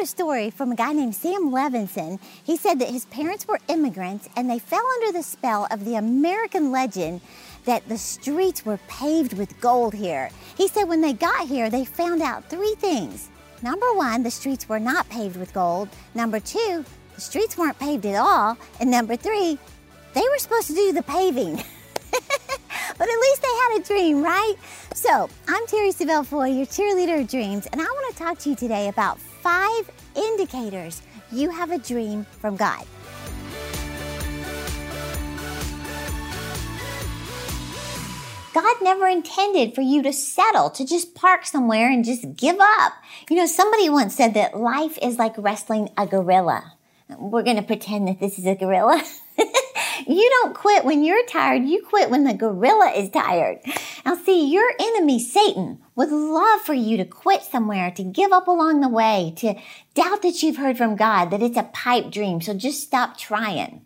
heard a story from a guy named Sam Levenson. He said that his parents were immigrants and they fell under the spell of the American legend that the streets were paved with gold here. He said when they got here, they found out three things. Number one, the streets were not paved with gold. Number two, the streets weren't paved at all. And number three, they were supposed to do the paving. but at least they had a dream, right? So, I'm Terri Savelle Foy, your cheerleader of dreams, and I want to talk to you today about five indicators you have a dream from God. God never intended for you to settle, to just park somewhere and just give up. You know, somebody once said that life is like wrestling a gorilla. We're going to pretend that this is a gorilla. you don't quit when you're tired. You quit when the gorilla is tired. Now see, your enemy, Satan, would love for you to quit somewhere, to give up along the way, to doubt that you've heard from God, that it's a pipe dream. So just stop trying.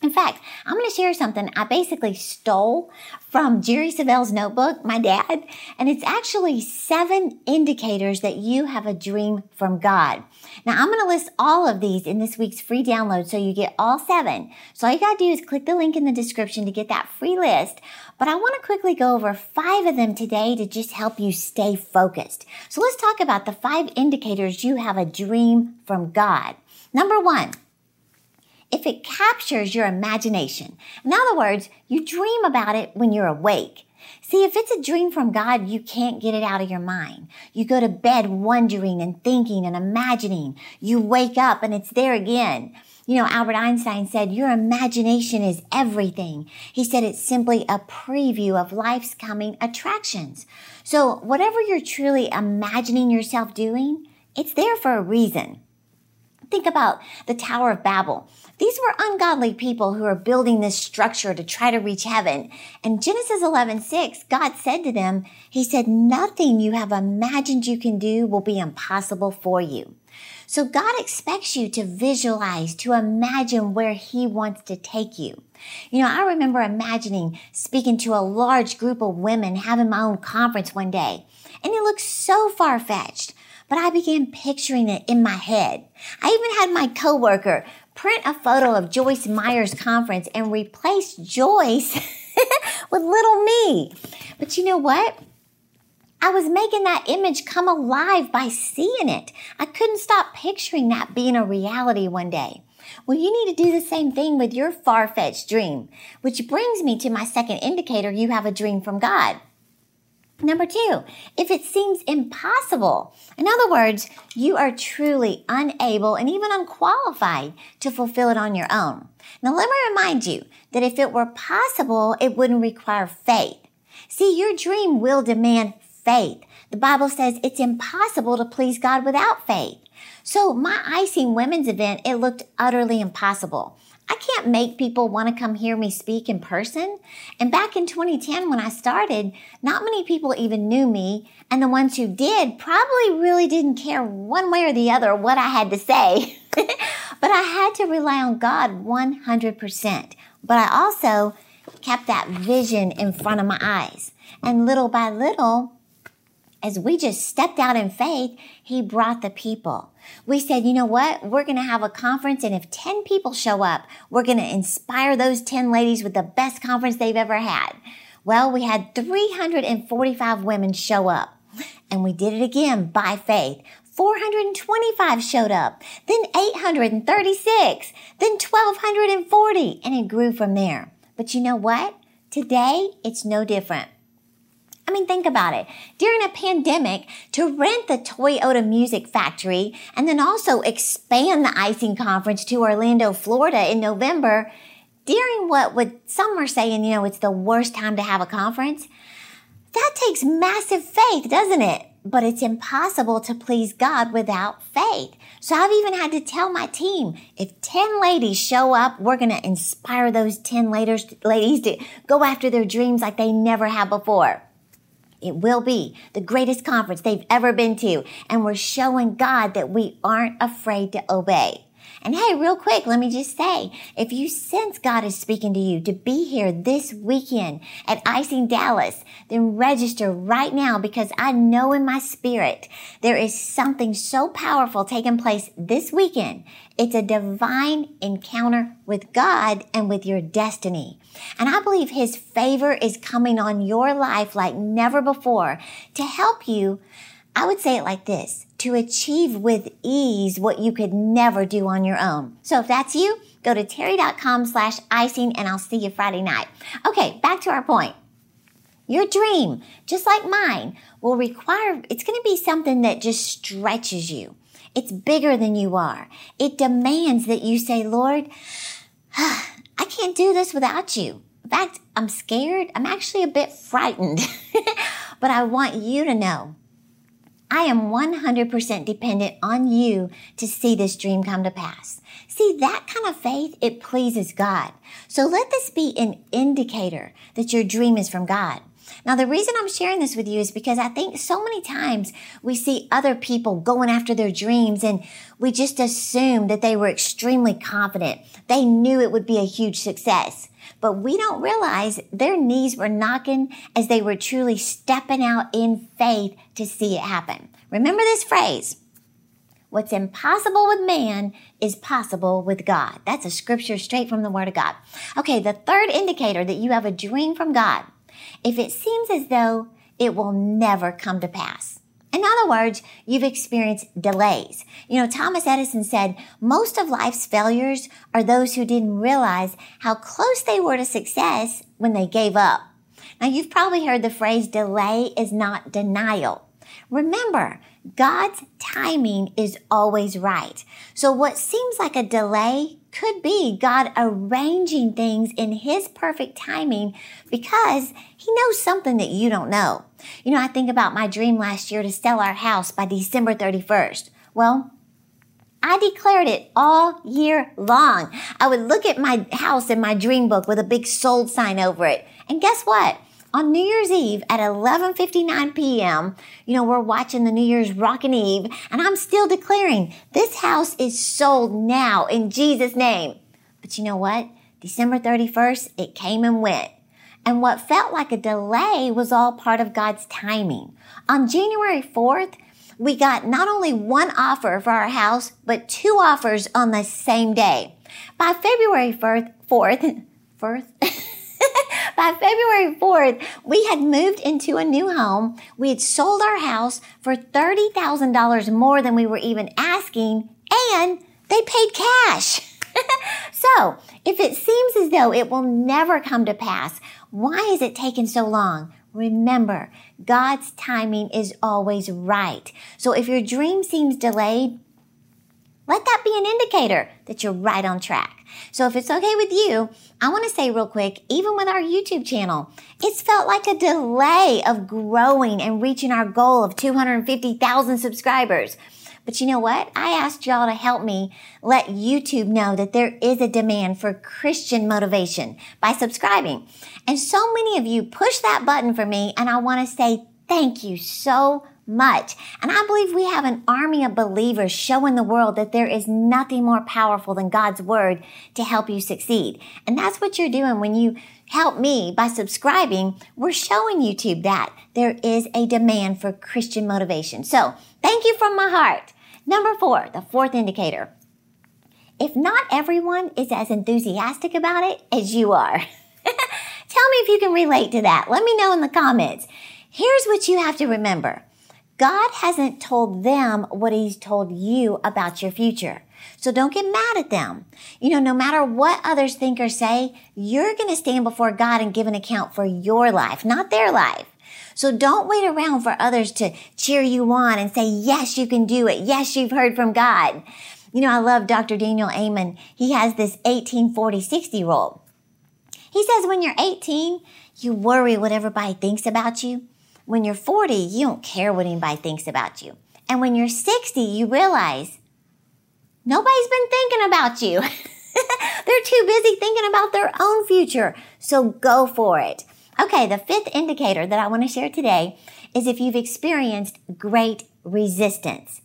In fact, I'm going to share something I basically stole from Jerry Savelle's notebook, my dad, and it's actually seven indicators that you have a dream from God. Now, I'm going to list all of these in this week's free download so you get all seven. So all you got to do is click the link in the description to get that free list. But I want to quickly go over five of them today to just help you stay focused. So let's talk about the five indicators you have a dream from God. Number one, if it captures your imagination. In other words, you dream about it when you're awake. See, if it's a dream from God, you can't get it out of your mind. You go to bed wondering and thinking and imagining. You wake up and it's there again. You know, Albert Einstein said, your imagination is everything. He said it's simply a preview of life's coming attractions. So whatever you're truly imagining yourself doing, it's there for a reason. Think about the Tower of Babel. These were ungodly people who are building this structure to try to reach heaven. And Genesis 11, 6, God said to them, He said, nothing you have imagined you can do will be impossible for you. So God expects you to visualize, to imagine where He wants to take you. You know, I remember imagining speaking to a large group of women having my own conference one day, and it looked so far fetched but I began picturing it in my head. I even had my coworker print a photo of Joyce Meyer's conference and replace Joyce with little me. But you know what? I was making that image come alive by seeing it. I couldn't stop picturing that being a reality one day. Well, you need to do the same thing with your far-fetched dream, which brings me to my second indicator you have a dream from God. Number two, if it seems impossible. In other words, you are truly unable and even unqualified to fulfill it on your own. Now let me remind you that if it were possible, it wouldn't require faith. See, your dream will demand faith. The Bible says it's impossible to please God without faith. So my icing women's event, it looked utterly impossible. I can't make people want to come hear me speak in person. And back in 2010, when I started, not many people even knew me. And the ones who did probably really didn't care one way or the other what I had to say. but I had to rely on God 100%. But I also kept that vision in front of my eyes. And little by little, as we just stepped out in faith, he brought the people. We said, you know what? We're going to have a conference and if 10 people show up, we're going to inspire those 10 ladies with the best conference they've ever had. Well, we had 345 women show up and we did it again by faith. 425 showed up, then 836, then 1240, and it grew from there. But you know what? Today, it's no different. I mean, think about it. During a pandemic, to rent the Toyota Music Factory and then also expand the icing conference to Orlando, Florida in November, during what would some are saying, you know, it's the worst time to have a conference. That takes massive faith, doesn't it? But it's impossible to please God without faith. So I've even had to tell my team, if 10 ladies show up, we're going to inspire those 10 ladies to go after their dreams like they never have before. It will be the greatest conference they've ever been to. And we're showing God that we aren't afraid to obey. And hey, real quick, let me just say, if you sense God is speaking to you to be here this weekend at Icing Dallas, then register right now because I know in my spirit there is something so powerful taking place this weekend. It's a divine encounter with God and with your destiny. And I believe his favor is coming on your life like never before to help you. I would say it like this to achieve with ease what you could never do on your own. So if that's you, go to terri.com slash icing and I'll see you Friday night. Okay, back to our point. Your dream, just like mine, will require, it's going to be something that just stretches you. It's bigger than you are. It demands that you say, Lord, I can't do this without you. In fact, I'm scared. I'm actually a bit frightened, but I want you to know I am 100% dependent on you to see this dream come to pass. See, that kind of faith, it pleases God. So let this be an indicator that your dream is from God. Now, the reason I'm sharing this with you is because I think so many times we see other people going after their dreams and we just assume that they were extremely confident. They knew it would be a huge success. But we don't realize their knees were knocking as they were truly stepping out in faith to see it happen. Remember this phrase. What's impossible with man is possible with God. That's a scripture straight from the Word of God. Okay, the third indicator that you have a dream from God, if it seems as though it will never come to pass. In other words, you've experienced delays. You know, Thomas Edison said most of life's failures are those who didn't realize how close they were to success when they gave up. Now, you've probably heard the phrase delay is not denial. Remember, God's timing is always right. So what seems like a delay could be God arranging things in His perfect timing because He knows something that you don't know. You know, I think about my dream last year to sell our house by December 31st. Well, I declared it all year long. I would look at my house in my dream book with a big sold sign over it. And guess what? On New Year's Eve at 11:59 p.m., you know, we're watching the New Year's Rockin' Eve, and I'm still declaring this house is sold now in Jesus' name. But you know what? December 31st, it came and went. And what felt like a delay was all part of God's timing. On January 4th, we got not only one offer for our house, but two offers on the same day. By February 4th, 4th, 4th, By February 4th, we had moved into a new home. We had sold our house for $30,000 more than we were even asking, and they paid cash. so, if it seems as though it will never come to pass, why is it taking so long? Remember, God's timing is always right. So if your dream seems delayed, let that be an indicator that you're right on track. So if it's okay with you, I want to say real quick, even with our YouTube channel, it's felt like a delay of growing and reaching our goal of 250,000 subscribers. But you know what? I asked y'all to help me let YouTube know that there is a demand for Christian motivation by subscribing. And so many of you push that button for me and I want to say thank you so much. And I believe we have an army of believers showing the world that there is nothing more powerful than God's word to help you succeed. And that's what you're doing when you help me by subscribing. We're showing YouTube that there is a demand for Christian motivation. So thank you from my heart. Number four, the fourth indicator. If not everyone is as enthusiastic about it as you are. Tell me if you can relate to that. Let me know in the comments. Here's what you have to remember. God hasn't told them what he's told you about your future. So don't get mad at them. You know, no matter what others think or say, you're going to stand before God and give an account for your life, not their life. So don't wait around for others to cheer you on and say, yes, you can do it. Yes, you've heard from God. You know, I love Dr. Daniel Amen. He has this 18, 40, 60 rule. He says when you're 18, you worry what everybody thinks about you. When you're 40, you don't care what anybody thinks about you. And when you're 60, you realize nobody's been thinking about you. They're too busy thinking about their own future. So go for it. Okay, the fifth indicator that I want to share today is if you've experienced great resistance.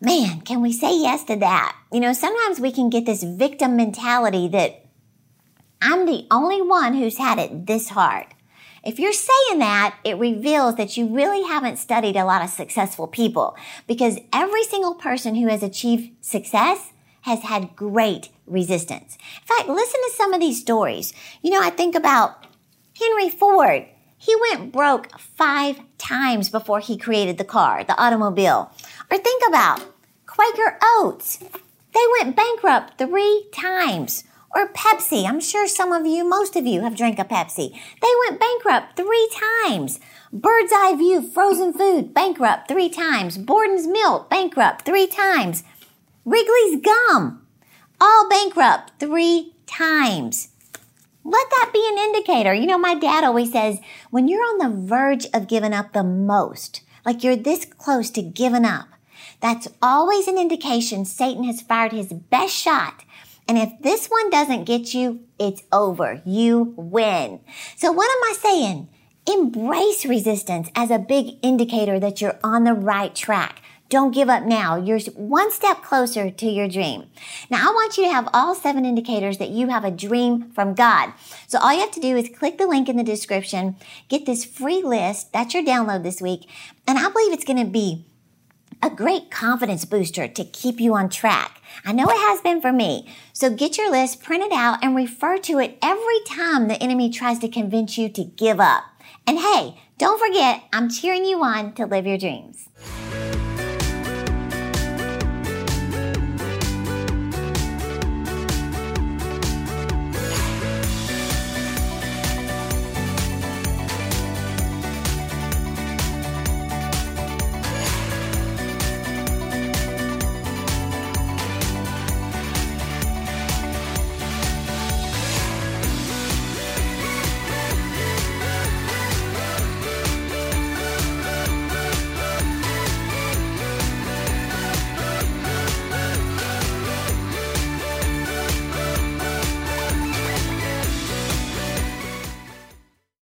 man, can we say yes to that? You know, sometimes we can get this victim mentality that I'm the only one who's had it this hard. If you're saying that, it reveals that you really haven't studied a lot of successful people because every single person who has achieved success has had great resistance. In fact, listen to some of these stories. You know, I think about Henry Ford. He went broke five times before he created the car, the automobile. Or think about Quaker Oats. They went bankrupt three times. Or Pepsi. I'm sure some of you, most of you have drank a Pepsi. They went bankrupt three times. Bird's Eye View frozen food, bankrupt three times. Borden's milk, bankrupt three times. Wrigley's gum, all bankrupt three times. Let that be an indicator. You know, my dad always says, when you're on the verge of giving up the most, like you're this close to giving up, that's always an indication Satan has fired his best shot and if this one doesn't get you, it's over. You win. So what am I saying? Embrace resistance as a big indicator that you're on the right track. Don't give up now. You're one step closer to your dream. Now, I want you to have all seven indicators that you have a dream from God. So all you have to do is click the link in the description, get this free list. That's your download this week. And I believe it's going to be a great confidence booster to keep you on track. I know it has been for me. So get your list, print it out, and refer to it every time the enemy tries to convince you to give up. And hey, don't forget, I'm cheering you on to live your dreams.